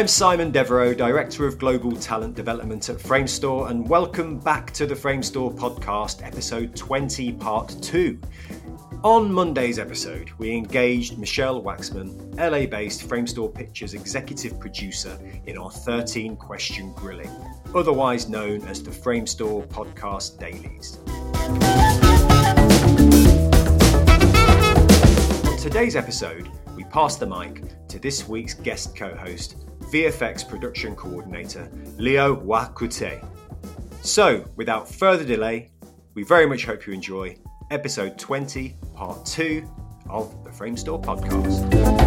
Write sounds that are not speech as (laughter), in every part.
I'm Simon Devereaux, Director of Global Talent Development at Framestore, and welcome back to the Framestore podcast, episode 20, part 2. On Monday's episode, we engaged Michel Waxman, LA based Framestore Pictures executive producer, in our 13 question grilling, otherwise known as the Framestore Podcast Dailies. On today's episode, we pass the mic to this week's guest co host, VFX production coordinator Leo Roy-Cote. So, without further delay, we very much hope you enjoy episode 20, part 2 of the Framestore podcast.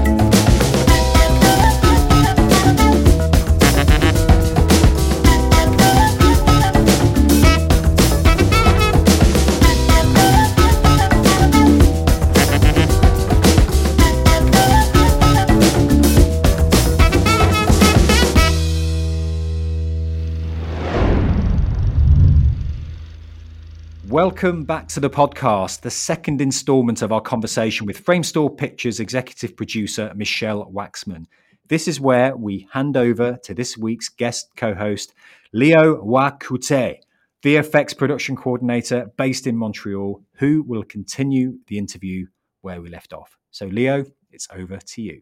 Welcome back to the podcast, the second installment of our conversation with Framestore Pictures executive producer Michel Waxman. This is where we hand over to this week's guest co host, Leo Roy-Cote, VFX production coordinator based in Montreal, who will continue the interview where we left off. So, Leo, it's over to you.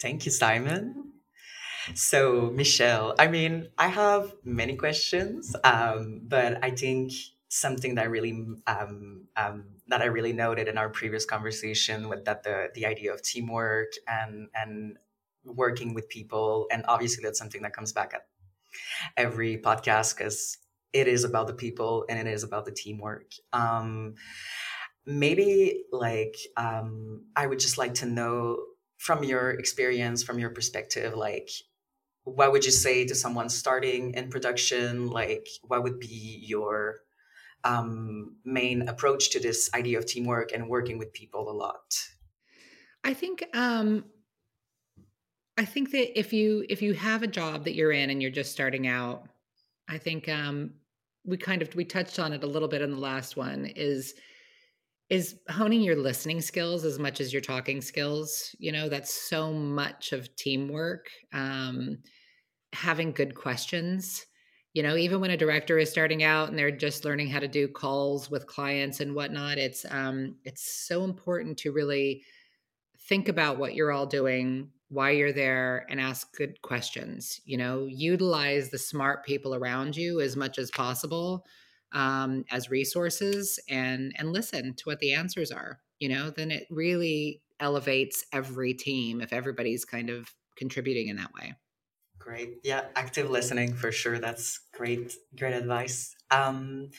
Thank you, Simon. So, Michel, I mean, I have many questions, um, but I think something that really um, um, that I really noted in our previous conversation with that the the idea of teamwork and and working with people and obviously that's something that comes back at every podcast because it is about the people and it is about the teamwork. Um, maybe like um, I would just like to know from your experience, from your perspective, like what would you say to someone starting in production? Like, what would be your um, main approach to this idea of teamwork and working with people a lot? I think um, I think that if you if you have a job that you're in and you're just starting out, I think um, we kind of we touched on it a little bit in the last one is is honing your listening skills as much as your talking skills. You know, that's so much of teamwork. Um, having good questions you know even when a director is starting out and they're just learning how to do calls with clients and whatnot it's um it's so important to really think about what you're all doing why you're there and ask good questions. You know utilize the smart people around you as much as possible um, as resources and and listen to what the answers are you know then it really elevates every team if everybody's kind of contributing in that way Great. Yeah, active listening for sure. That's great, great advice. Um,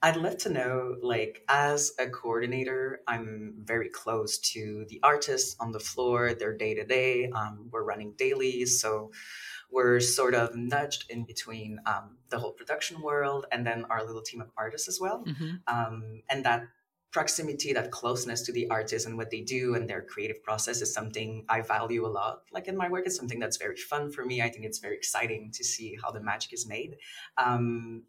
I'd love to know, like, as a coordinator, I'm very close to the artists on the floor, their day to day. Um, we're running dailies, so we're sort of nudged in between um, the whole production world and then our little team of artists as well. Mm-hmm. Um, and that proximity, that closeness to the artist and what they do and their creative process is something I value a lot. Like in my work, it's something that's very fun for me. I think it's very exciting to see how the magic is made. Um,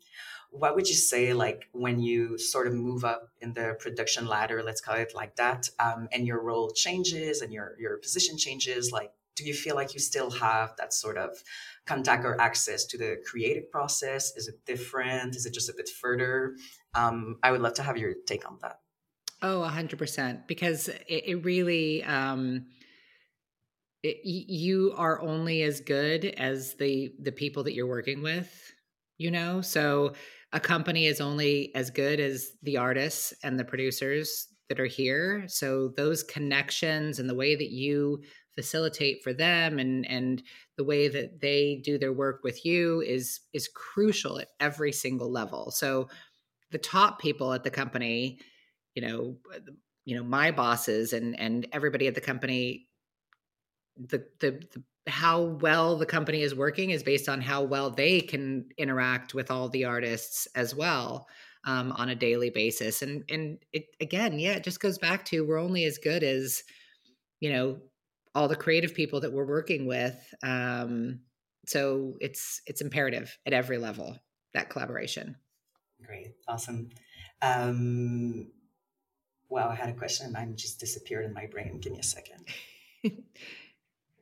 what would you say, like when you sort of move up in the production ladder, let's call it like that, um, and your role changes and your your position changes? Like, do you feel like you still have that sort of contact or access to the creative process? Is it different? Is it just a bit further? Um, I would love to have your take on that. Oh, a hundred percent. Because it, it really, um, it, you are only as good as the the people that you're working with. You know, so a company is only as good as the artists and the producers that are here. So those connections and the way that you facilitate for them and and the way that they do their work with you is is crucial at every single level. So the top people at the company you know you know my bosses and and everybody at the company the, the, the how well the company is working is based on how well they can interact with all the artists as well um, on a daily basis. And and it again yeah it just goes back to we're only as good as you know all the creative people that we're working with um, so it's it's imperative at every level that collaboration. Great. Awesome. Um, Wow, I had a question and mine just disappeared in my brain. Give me a second. (laughs)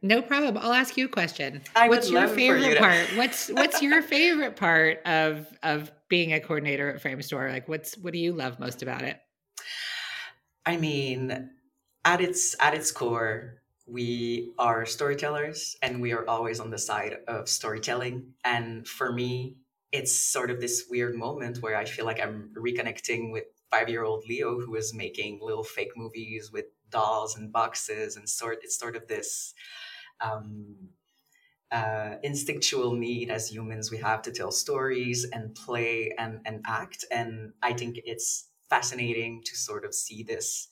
No problem. I'll ask you a question. I what's your favorite you to... part? (laughs) What's what's your favorite part of of being a coordinator at Framestore? Like what's what do you love most about it? I mean, at its at its core, we are storytellers and we are always on the side of storytelling. And for me, it's sort of this weird moment where I feel like I'm reconnecting with five year old Leo who is making little fake movies with dolls and boxes and sort it's sort of this um, uh, instinctual need as humans we have to tell stories and play and, and act. And i think it's fascinating to sort of see this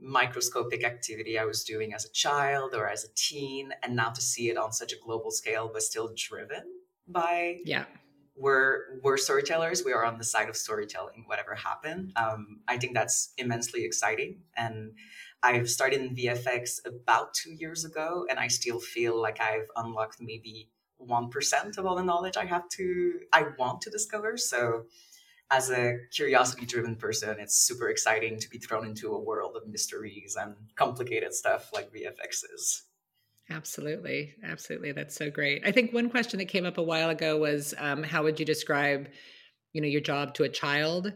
microscopic activity i was doing as a child or as a teen and now to see it on such a global scale but still driven by yeah we're we're storytellers. We are on the side of storytelling whatever happened. Um, i think that's immensely exciting. And i've started in vfx about two years ago and i still feel like i've unlocked maybe 1% of all the knowledge i have to i want to discover. So as a curiosity driven person it's super exciting to be thrown into a world of mysteries and complicated stuff like vfx is Absolutely. Absolutely. That's so great. I think one question that came up a while ago was um, how would you describe, you know, your job to a child?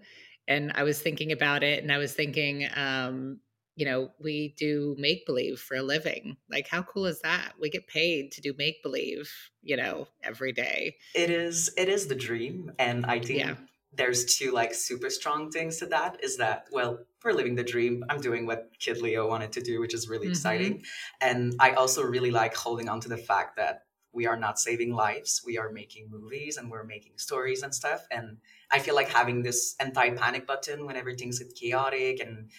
And I was thinking about it and I was thinking, um, you know, we do make believe for a living. Like, how cool is that? We get paid to do make believe, you know, every day. It is, it is the dream. And I think yeah there's two like super strong things to that is that well we're living the dream i'm doing what kid leo wanted to do which is really mm-hmm. exciting and i also really like holding on to the fact that we are not saving lives we are making movies and we're making stories and stuff and i feel like having this anti-panic button when everything's chaotic and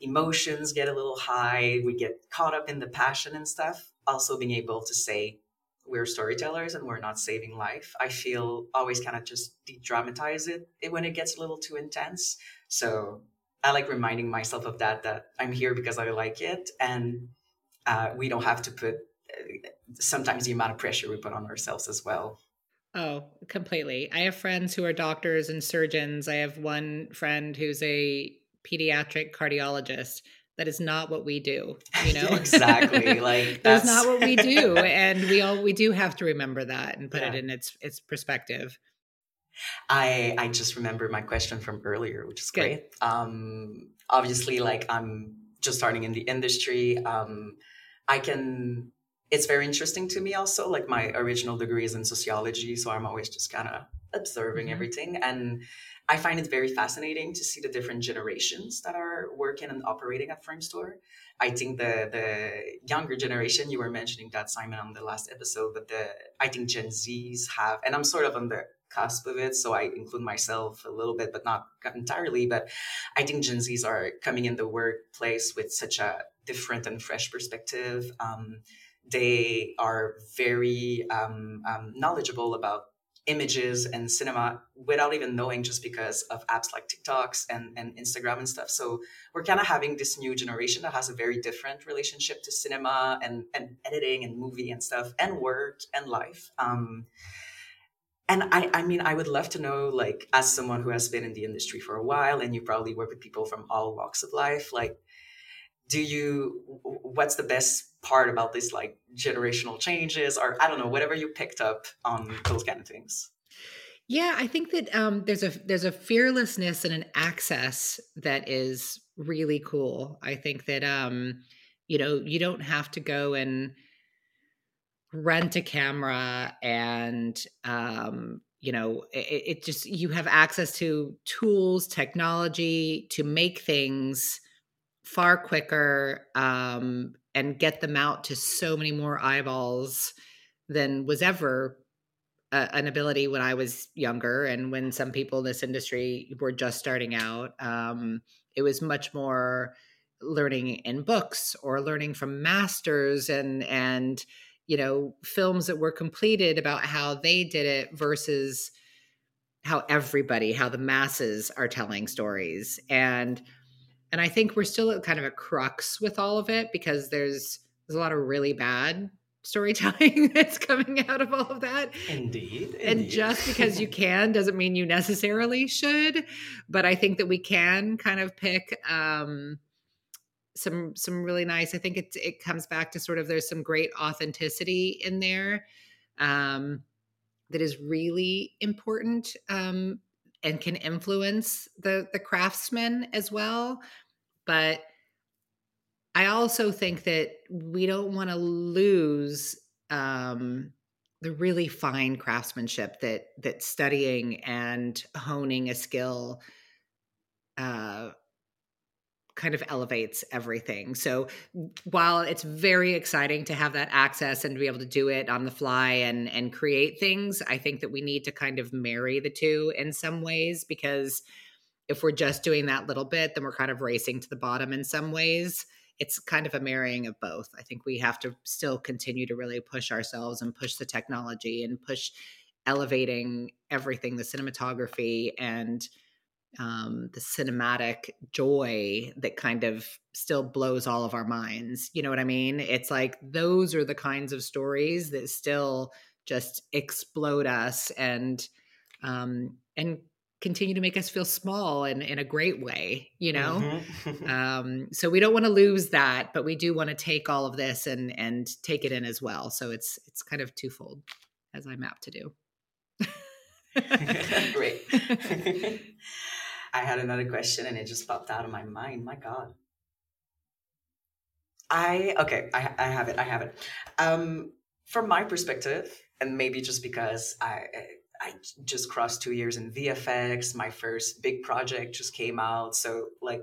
emotions get a little high we get caught up in the passion and stuff also being able to say we're storytellers and we're not saving life. I feel always kind of just de-dramatize it when it gets a little too intense. So I like reminding myself of that, that I'm here because I like it. And uh, we don't have to put uh, sometimes the amount of pressure we put on ourselves as well. Oh, completely. I have friends who are doctors and surgeons. I have one friend who's a pediatric cardiologist that is not what we do (laughs) you know exactly (laughs) like that's not what we do (laughs) and we all we do have to remember that and put yeah. it in its its perspective i i just remember my question from earlier which is Good. great um obviously like i'm just starting in the industry um i can it's very interesting to me also like my original degree is in sociology so i'm always just kind of observing mm-hmm. everything and I find it very fascinating to see the different generations that are working and operating at Framestore. I think the the younger generation you were mentioning that Simon on the last episode, but the I think Gen Zs have, and I'm sort of on the cusp of it, so I include myself a little bit, but not entirely. But I think Gen Zs are coming in the workplace with such a different and fresh perspective. Um, they are very um, um, knowledgeable about images and cinema without even knowing just because of apps like TikToks and, and Instagram and stuff. So we're kind of having this new generation that has a very different relationship to cinema and, and editing and movie and stuff and work and life. Um, and I, I mean, I would love to know, like, as someone who has been in the industry for a while and you probably work with people from all walks of life, like, do you what's the best part about this like generational changes or i don't know whatever you picked up on those kind of things? Yeah i think that um, there's a there's a fearlessness and an access that is really cool. I think that um you know you don't have to go and rent a camera and um you know it, it just you have access to tools technology to make things far quicker um, and get them out to so many more eyeballs than was ever a, an ability when I was younger and when some people in this industry were just starting out. Um, it was much more learning in books or learning from masters and and you know films that were completed about how they did it versus how everybody how the masses are telling stories and and I think we're still at kind of a crux with all of it because there's there's a lot of really bad storytelling (laughs) that's coming out of all of that. Indeed, indeed. And just because you (laughs) can doesn't mean you necessarily should. But I think that we can kind of pick um, some some really nice. I think it it comes back to sort of there's some great authenticity in there um, that is really important um, and can influence the the craftsman as well. But I also think that we don't want to lose um, the really fine craftsmanship that that studying and honing a skill uh, kind of elevates everything. So while it's very exciting to have that access and to be able to do it on the fly and and create things, I think that we need to kind of marry the two in some ways because if we're just doing that little bit, then we're kind of racing to the bottom in some ways. It's kind of a marrying of both. I think we have to still continue to really push ourselves and push the technology and push elevating everything, the cinematography and um, the cinematic joy that kind of still blows all of our minds. You know what I mean? It's like those are the kinds of stories that still just explode us and um, and continue to make us feel small and in a great way. You know, mm-hmm. (laughs) um, so we don't want to lose that, but we do want to take all of this and and take it in as well. So it's it's kind of twofold, as I map to do. (laughs) Great. (laughs) I had another question and it just popped out of my mind. My God. I okay, I, I have it. I have it. Um, from my perspective, and maybe just because I I just crossed two years in VFX, my first big project just came out. So like,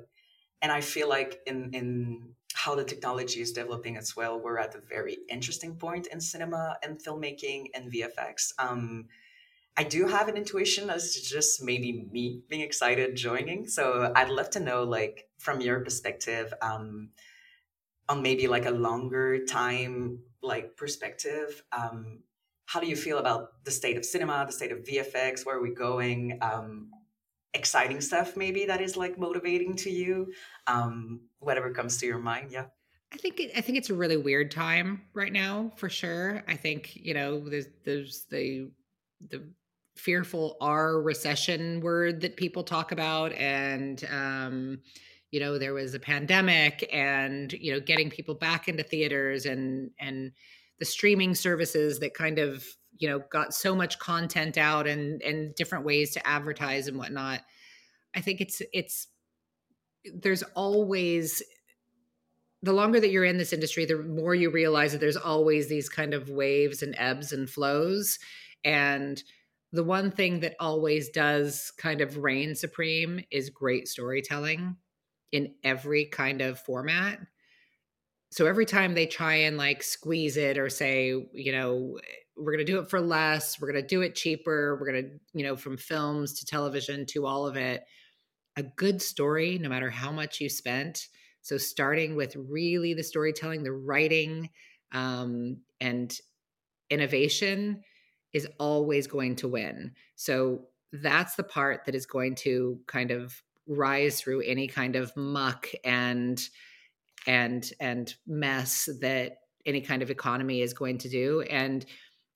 and I feel like in in how the technology is developing as well, we're at a very interesting point in cinema and filmmaking and VFX. Um, I do have an intuition as to just maybe me being excited joining. So I'd love to know, like, from your perspective, um, on maybe like a longer time, like perspective. Um, how do you feel about the state of cinema, the state of VFX? Where are we going? Um, exciting stuff, maybe that is like motivating to you. Um, whatever comes to your mind, yeah. I think it, I think it's a really weird time right now, for sure. I think you know there's there's the the fearful R recession word that people talk about. And, um, you know, there was a pandemic and, you know, getting people back into theaters and, and the streaming services that kind of, you know, got so much content out and, and different ways to advertise and whatnot. I think it's, it's, there's always the longer that you're in this industry, the more you realize that there's always these kind of waves and ebbs and flows. And the one thing that always does kind of reign supreme is great storytelling in every kind of format. So every time they try and like squeeze it or say, you know, we're going to do it for less, we're going to do it cheaper, we're going to, you know, from films to television to all of it, a good story, no matter how much you spent. So starting with really the storytelling, the writing, um, and innovation is always going to win. So that's the part that is going to kind of rise through any kind of muck and and and mess that any kind of economy is going to do. And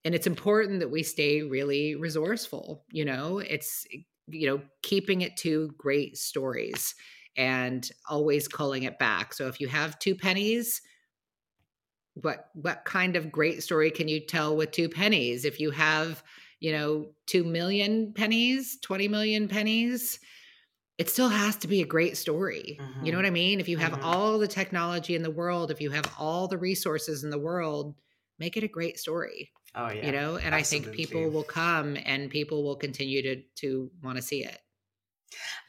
and it's important that we stay really resourceful you know? It's you know keeping it to great stories and always calling it back. So if you have two pennies what what kind of great story can you tell with two pennies if you have you know 2 million pennies 20 million pennies it still has to be a great story mm-hmm. you know mm-hmm. what i mean if you have mm-hmm. all the technology in the world if you have all the resources in the world make it a great story oh yeah you know and Absolutely. i think people will come and people will continue to to want to see it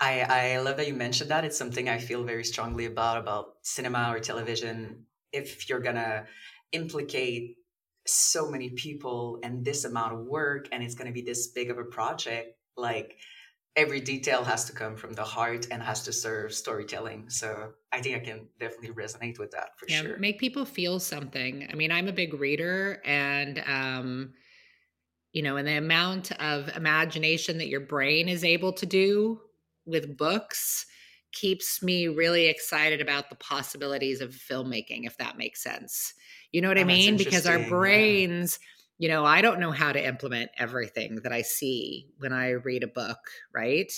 I, I love that you mentioned that. It's something I feel very strongly about about cinema or television if you're gonna implicate so many people and this amount of work and it's going to be this big of a project like every detail has to come from the heart and has to serve storytelling. So i think i can definitely resonate with that for yeah, sure. make people feel something. I mean i'm a big reader and um you know and the amount of imagination that your brain is able to do with books keeps me really excited about the possibilities of filmmaking if that makes sense you know what oh, i mean because our brains you know i don't know how to implement everything that i see when i read a book right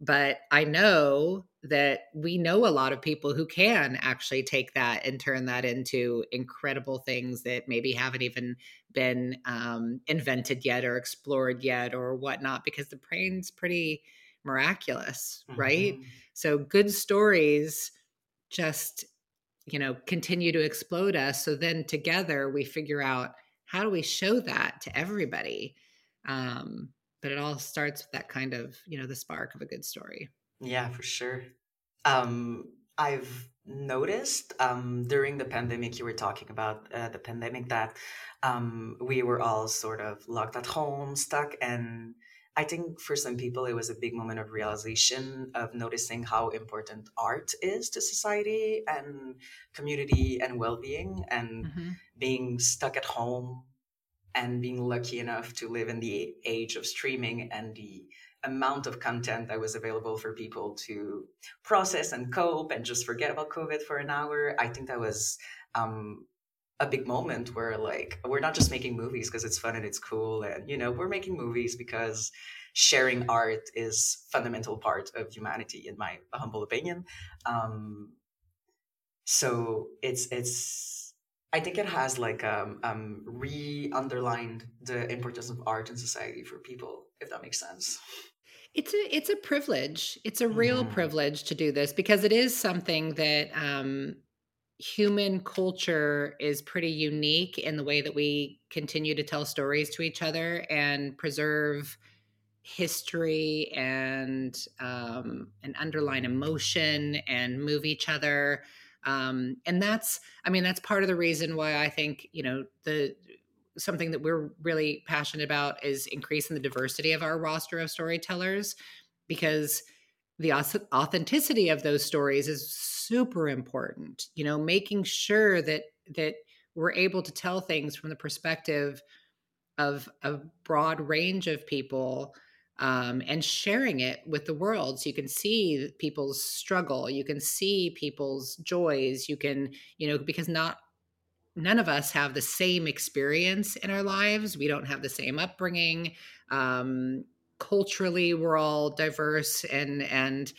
but I know that we know a lot of people who can actually take that and turn that into incredible things that maybe haven't even been um, invented yet or explored yet or whatnot because the brain's pretty miraculous, mm-hmm. right? So good stories just you know continue to explode us. So then together we figure out how do we show that to everybody? Um but it all starts with that kind of you know the spark of a good story. Yeah for sure. Um i've noticed um during the pandemic you were talking about uh, the pandemic that um we were all sort of locked at home stuck and I think for some people, it was a big moment of realization of noticing how important art is to society and community and well being, and mm-hmm. being stuck at home and being lucky enough to live in the age of streaming and the amount of content that was available for people to process and cope and just forget about COVID for an hour. I think that was um, a big moment where like we're not just making movies because it's fun and it's cool and you know we're making movies because sharing art is fundamental part of humanity in my humble opinion. Um, so it's it's i think it has like um, um re-underlined the importance of art in society for people if that makes sense. It's a it's a privilege. It's a real mm. privilege to do this because it is something that um human culture is pretty unique in the way that we continue to tell stories to each other and preserve history and um, and underline emotion and move each other. Um, and that's i mean that's part of the reason why i think you know the something that we're really passionate about is increasing the diversity of our roster of storytellers because the authenticity of those stories is super important you know making sure that that we're able to tell things from the perspective of a broad range of people um, and sharing it with the world. So you can see people's struggle you can see people's joys you can you know because not none of us have the same experience in our lives. We don't have the same upbringing um, culturally we're all diverse and and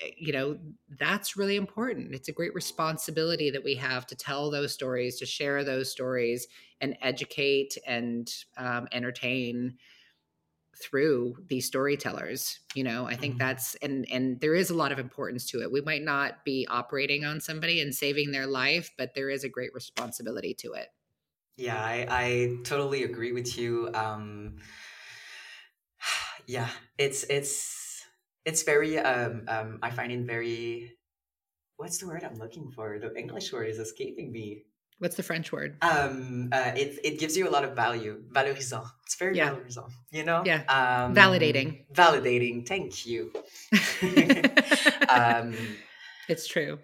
eh, you know that's really important. It's a great responsibility that we have to tell those stories to share those stories and educate and um, entertain through these storytellers you know? I think mm-hmm. that's and and there is a lot of importance to it. We might not be operating on somebody and saving their life but there is a great responsibility to it. Yeah i, I totally agree with you. Um yeah it's it's it's very um, um i find it very what's the word i'm looking for the english word is escaping me What's the French word? Um, uh, it it gives you a lot of value. Valorisant. It's very yeah. valorisant. You know. Yeah. Um, validating. Validating. Thank you. (laughs) um, it's true.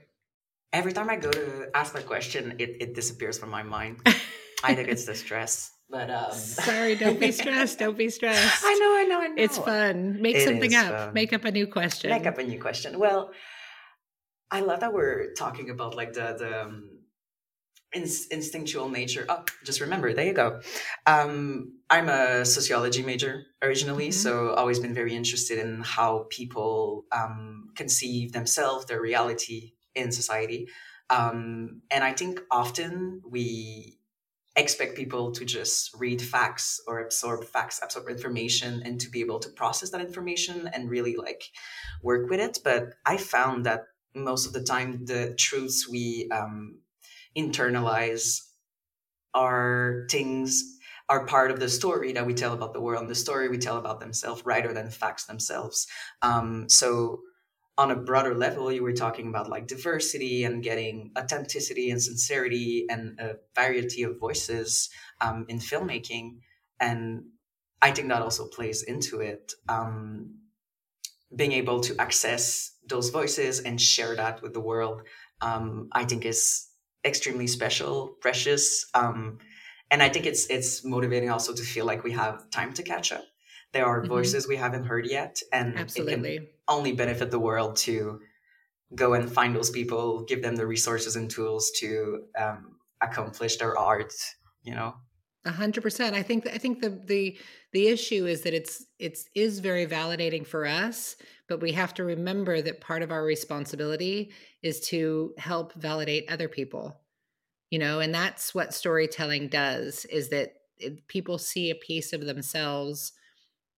Every time I go to ask that question, it, it disappears from my mind. (laughs) I think it's the stress. But um... sorry, don't be (laughs) stressed. Don't be stressed. I know, I know, I know. It's fun. Make it something up. Fun. Make up a new question. Make up a new question. Well, I love that we're talking about like the the um, instinctual nature. Oh, just remember, there you go. Um, I'm a sociology major originally, mm-hmm. so always been very interested in how people um, conceive themselves, their reality in society. Um, and I think often we expect people to just read facts or absorb facts, absorb information, and to be able to process that information and really like work with it. But I found that most of the time, the truths we um, internalize are things are part of the story that we tell about the world and the story we tell about themselves rather than facts themselves um, so on a broader level you were talking about like diversity and getting authenticity and sincerity and a variety of voices um, in filmmaking and i think that also plays into it um, being able to access those voices and share that with the world um, i think is extremely special, precious. Um, and I think it's it's motivating also to feel like we have time to catch up. There are mm-hmm. voices we haven't heard yet, and Absolutely. it can only benefit the world to go and find those people, give them the resources and tools to um, accomplish their art. You know. A hundred percent. I think I think the the the issue is that it's it's is very validating for us, but we have to remember that part of our responsibility is to help validate other people. You know, and that's what storytelling does is that it, people see a piece of themselves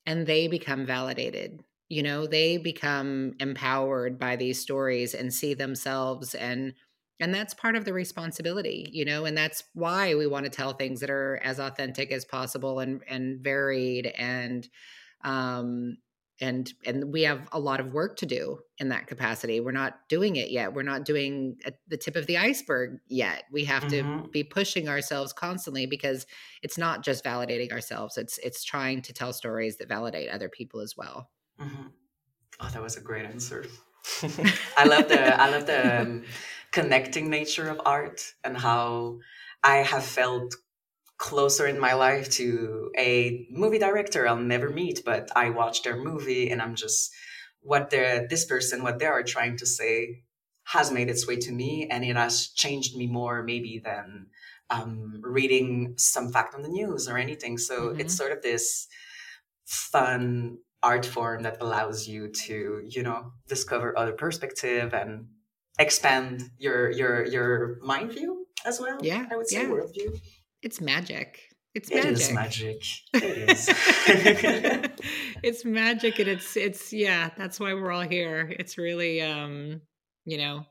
and they become validated. You know, they become empowered by these stories and see themselves and and that's part of the responsibility you know and that's why we want to tell things that are as authentic as possible and and varied and um and and we have a lot of work to do in that capacity. We're not doing it yet. We're not doing the tip of the iceberg yet. We have mm-hmm. to be pushing ourselves constantly because it's not just validating ourselves. It's it's trying to tell stories that validate other people as well. Mm-hmm. oh that was a great answer. (laughs) I love the i love the (laughs) um, connecting nature of art and how I have felt closer in my life to a movie director I'll never meet, but I watch their movie and I'm just what they this person, what they are trying to say has made its way to me and it has changed me more maybe than um, reading some fact on the news or anything. So mm-hmm. it's sort of this fun art form that allows you to, you know, discover other perspective and expand your your your mind view as well. Yeah, I would say yeah. worldview. It's magic. It's magic. It is magic. (laughs) It is. it's magic, and it's it's yeah. That's why we're all here. It's really um, you know,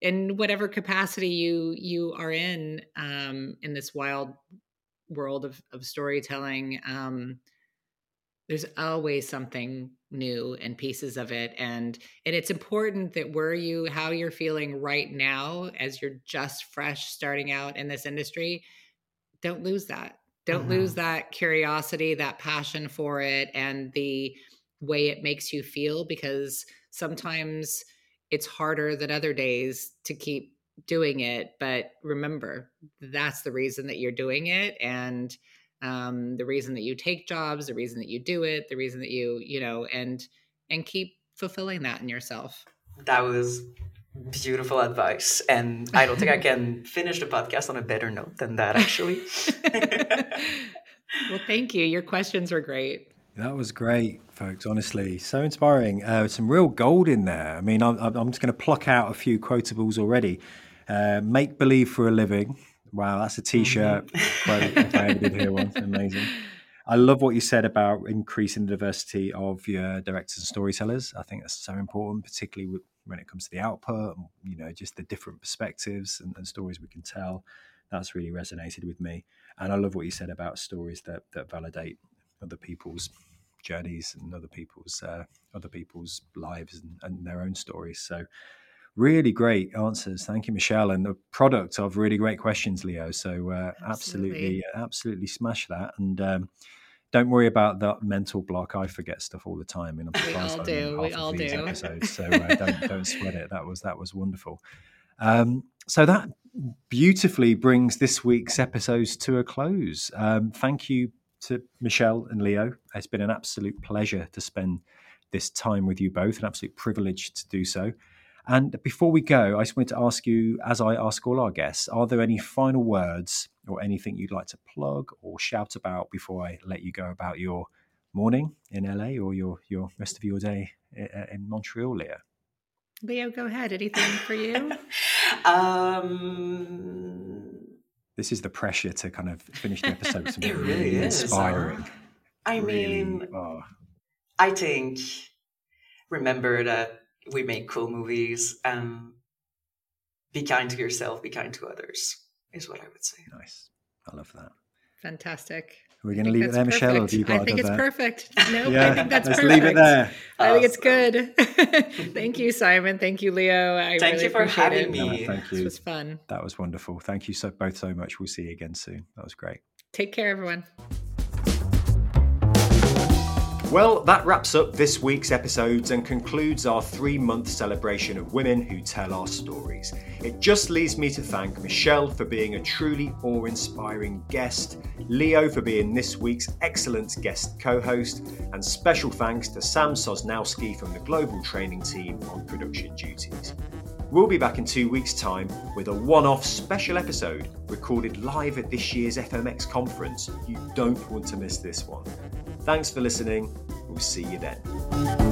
in whatever capacity you you are in um in this wild world of of storytelling um there's always something new and pieces of it and and it's important that where you how you're feeling right now as you're just fresh starting out in this industry don't lose that don't uh-huh. lose that curiosity that passion for it and the way it makes you feel because sometimes it's harder than other days to keep doing it but remember that's the reason that you're doing it and um, the reason that you take jobs, the reason that you do it, the reason that you, you know, and and keep fulfilling that in yourself. That was beautiful advice. And I don't think I can (laughs) finish the podcast on a better note than that, actually. (laughs) well, thank you. Your questions were great. That was great, folks. Honestly, so inspiring. Uh, some real gold in there. I mean, I'm, I'm just going to pluck out a few quotables already. Uh, make believe for a living. Wow, that's a T-shirt. Mm-hmm. (laughs) I ever did hear one, amazing. I love what you said about increasing the diversity of your directors and storytellers. I think that's so important, particularly when it comes to the output. You know, just the different perspectives and, and stories we can tell. That's really resonated with me, and I love what you said about stories that that validate other people's journeys and other people's uh, other people's lives and, and their own stories. So really great answers. Thank you, Michel, and the product of really great questions, Leo. So uh, absolutely, absolutely, absolutely smash that. And um, don't worry about that mental block. I forget stuff all the time. Mean, I'm we all do. We all do. Episodes, so uh, (laughs) don't don't sweat it. That was that was wonderful. Um, so that beautifully brings this week's episodes to a close. Um, thank you to Michel and Leo. It's been an absolute pleasure to spend this time with you both. An absolute privilege to do so. And before we go, I just wanted to ask you, as I ask all our guests, are there any final words or anything you'd like to plug or shout about before I let you go about your morning in LA or your your rest of your day in Montreal, Leah? Leo, go ahead. Anything for you? (laughs) um, this is the pressure to kind of finish the episode (laughs) with something really, really inspiring. I really, mean, oh. I think remember that we make cool movies. Um, be kind to yourself, be kind to others, is what I would say. Nice. I love that. Fantastic. We're going to leave it there, perfect. Michel. Or do you I think it's there? perfect. No, yeah, I think that's let's perfect. leave it there. I think it's good. (laughs) thank you, Simon. Thank you, Leo. I thank really you for having it. me. No, thank you. This was fun. That was wonderful. Thank you so both so much. We'll see you again soon. That was great. Take care, everyone. Well, that wraps up this week's episodes and concludes our three month celebration of women who tell our stories. It just leaves me to thank Michel for being a truly awe inspiring guest, Leo for being this week's excellent guest co host, and special thanks to Sam Sosnowski from the global training team on production duties. We'll be back in two weeks' time with a one off special episode recorded live at this year's FMX conference. You don't want to miss this one. Thanks for listening. We'll see you then.